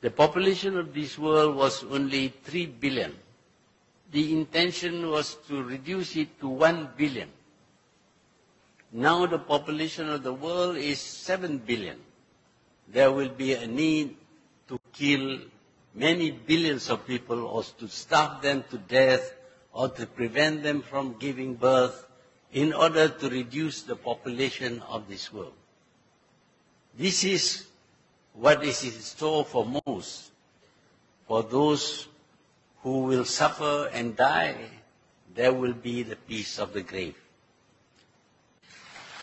The population of this world was only 3 billion. The intention was to reduce it to 1 billion. Now the population of the world is 7 billion. There will be a need to kill many billions of people or to starve them to death or to prevent them from giving birth in order to reduce the population of this world. This is what is in store for most. For those who will suffer and die, there will be the peace of the grave.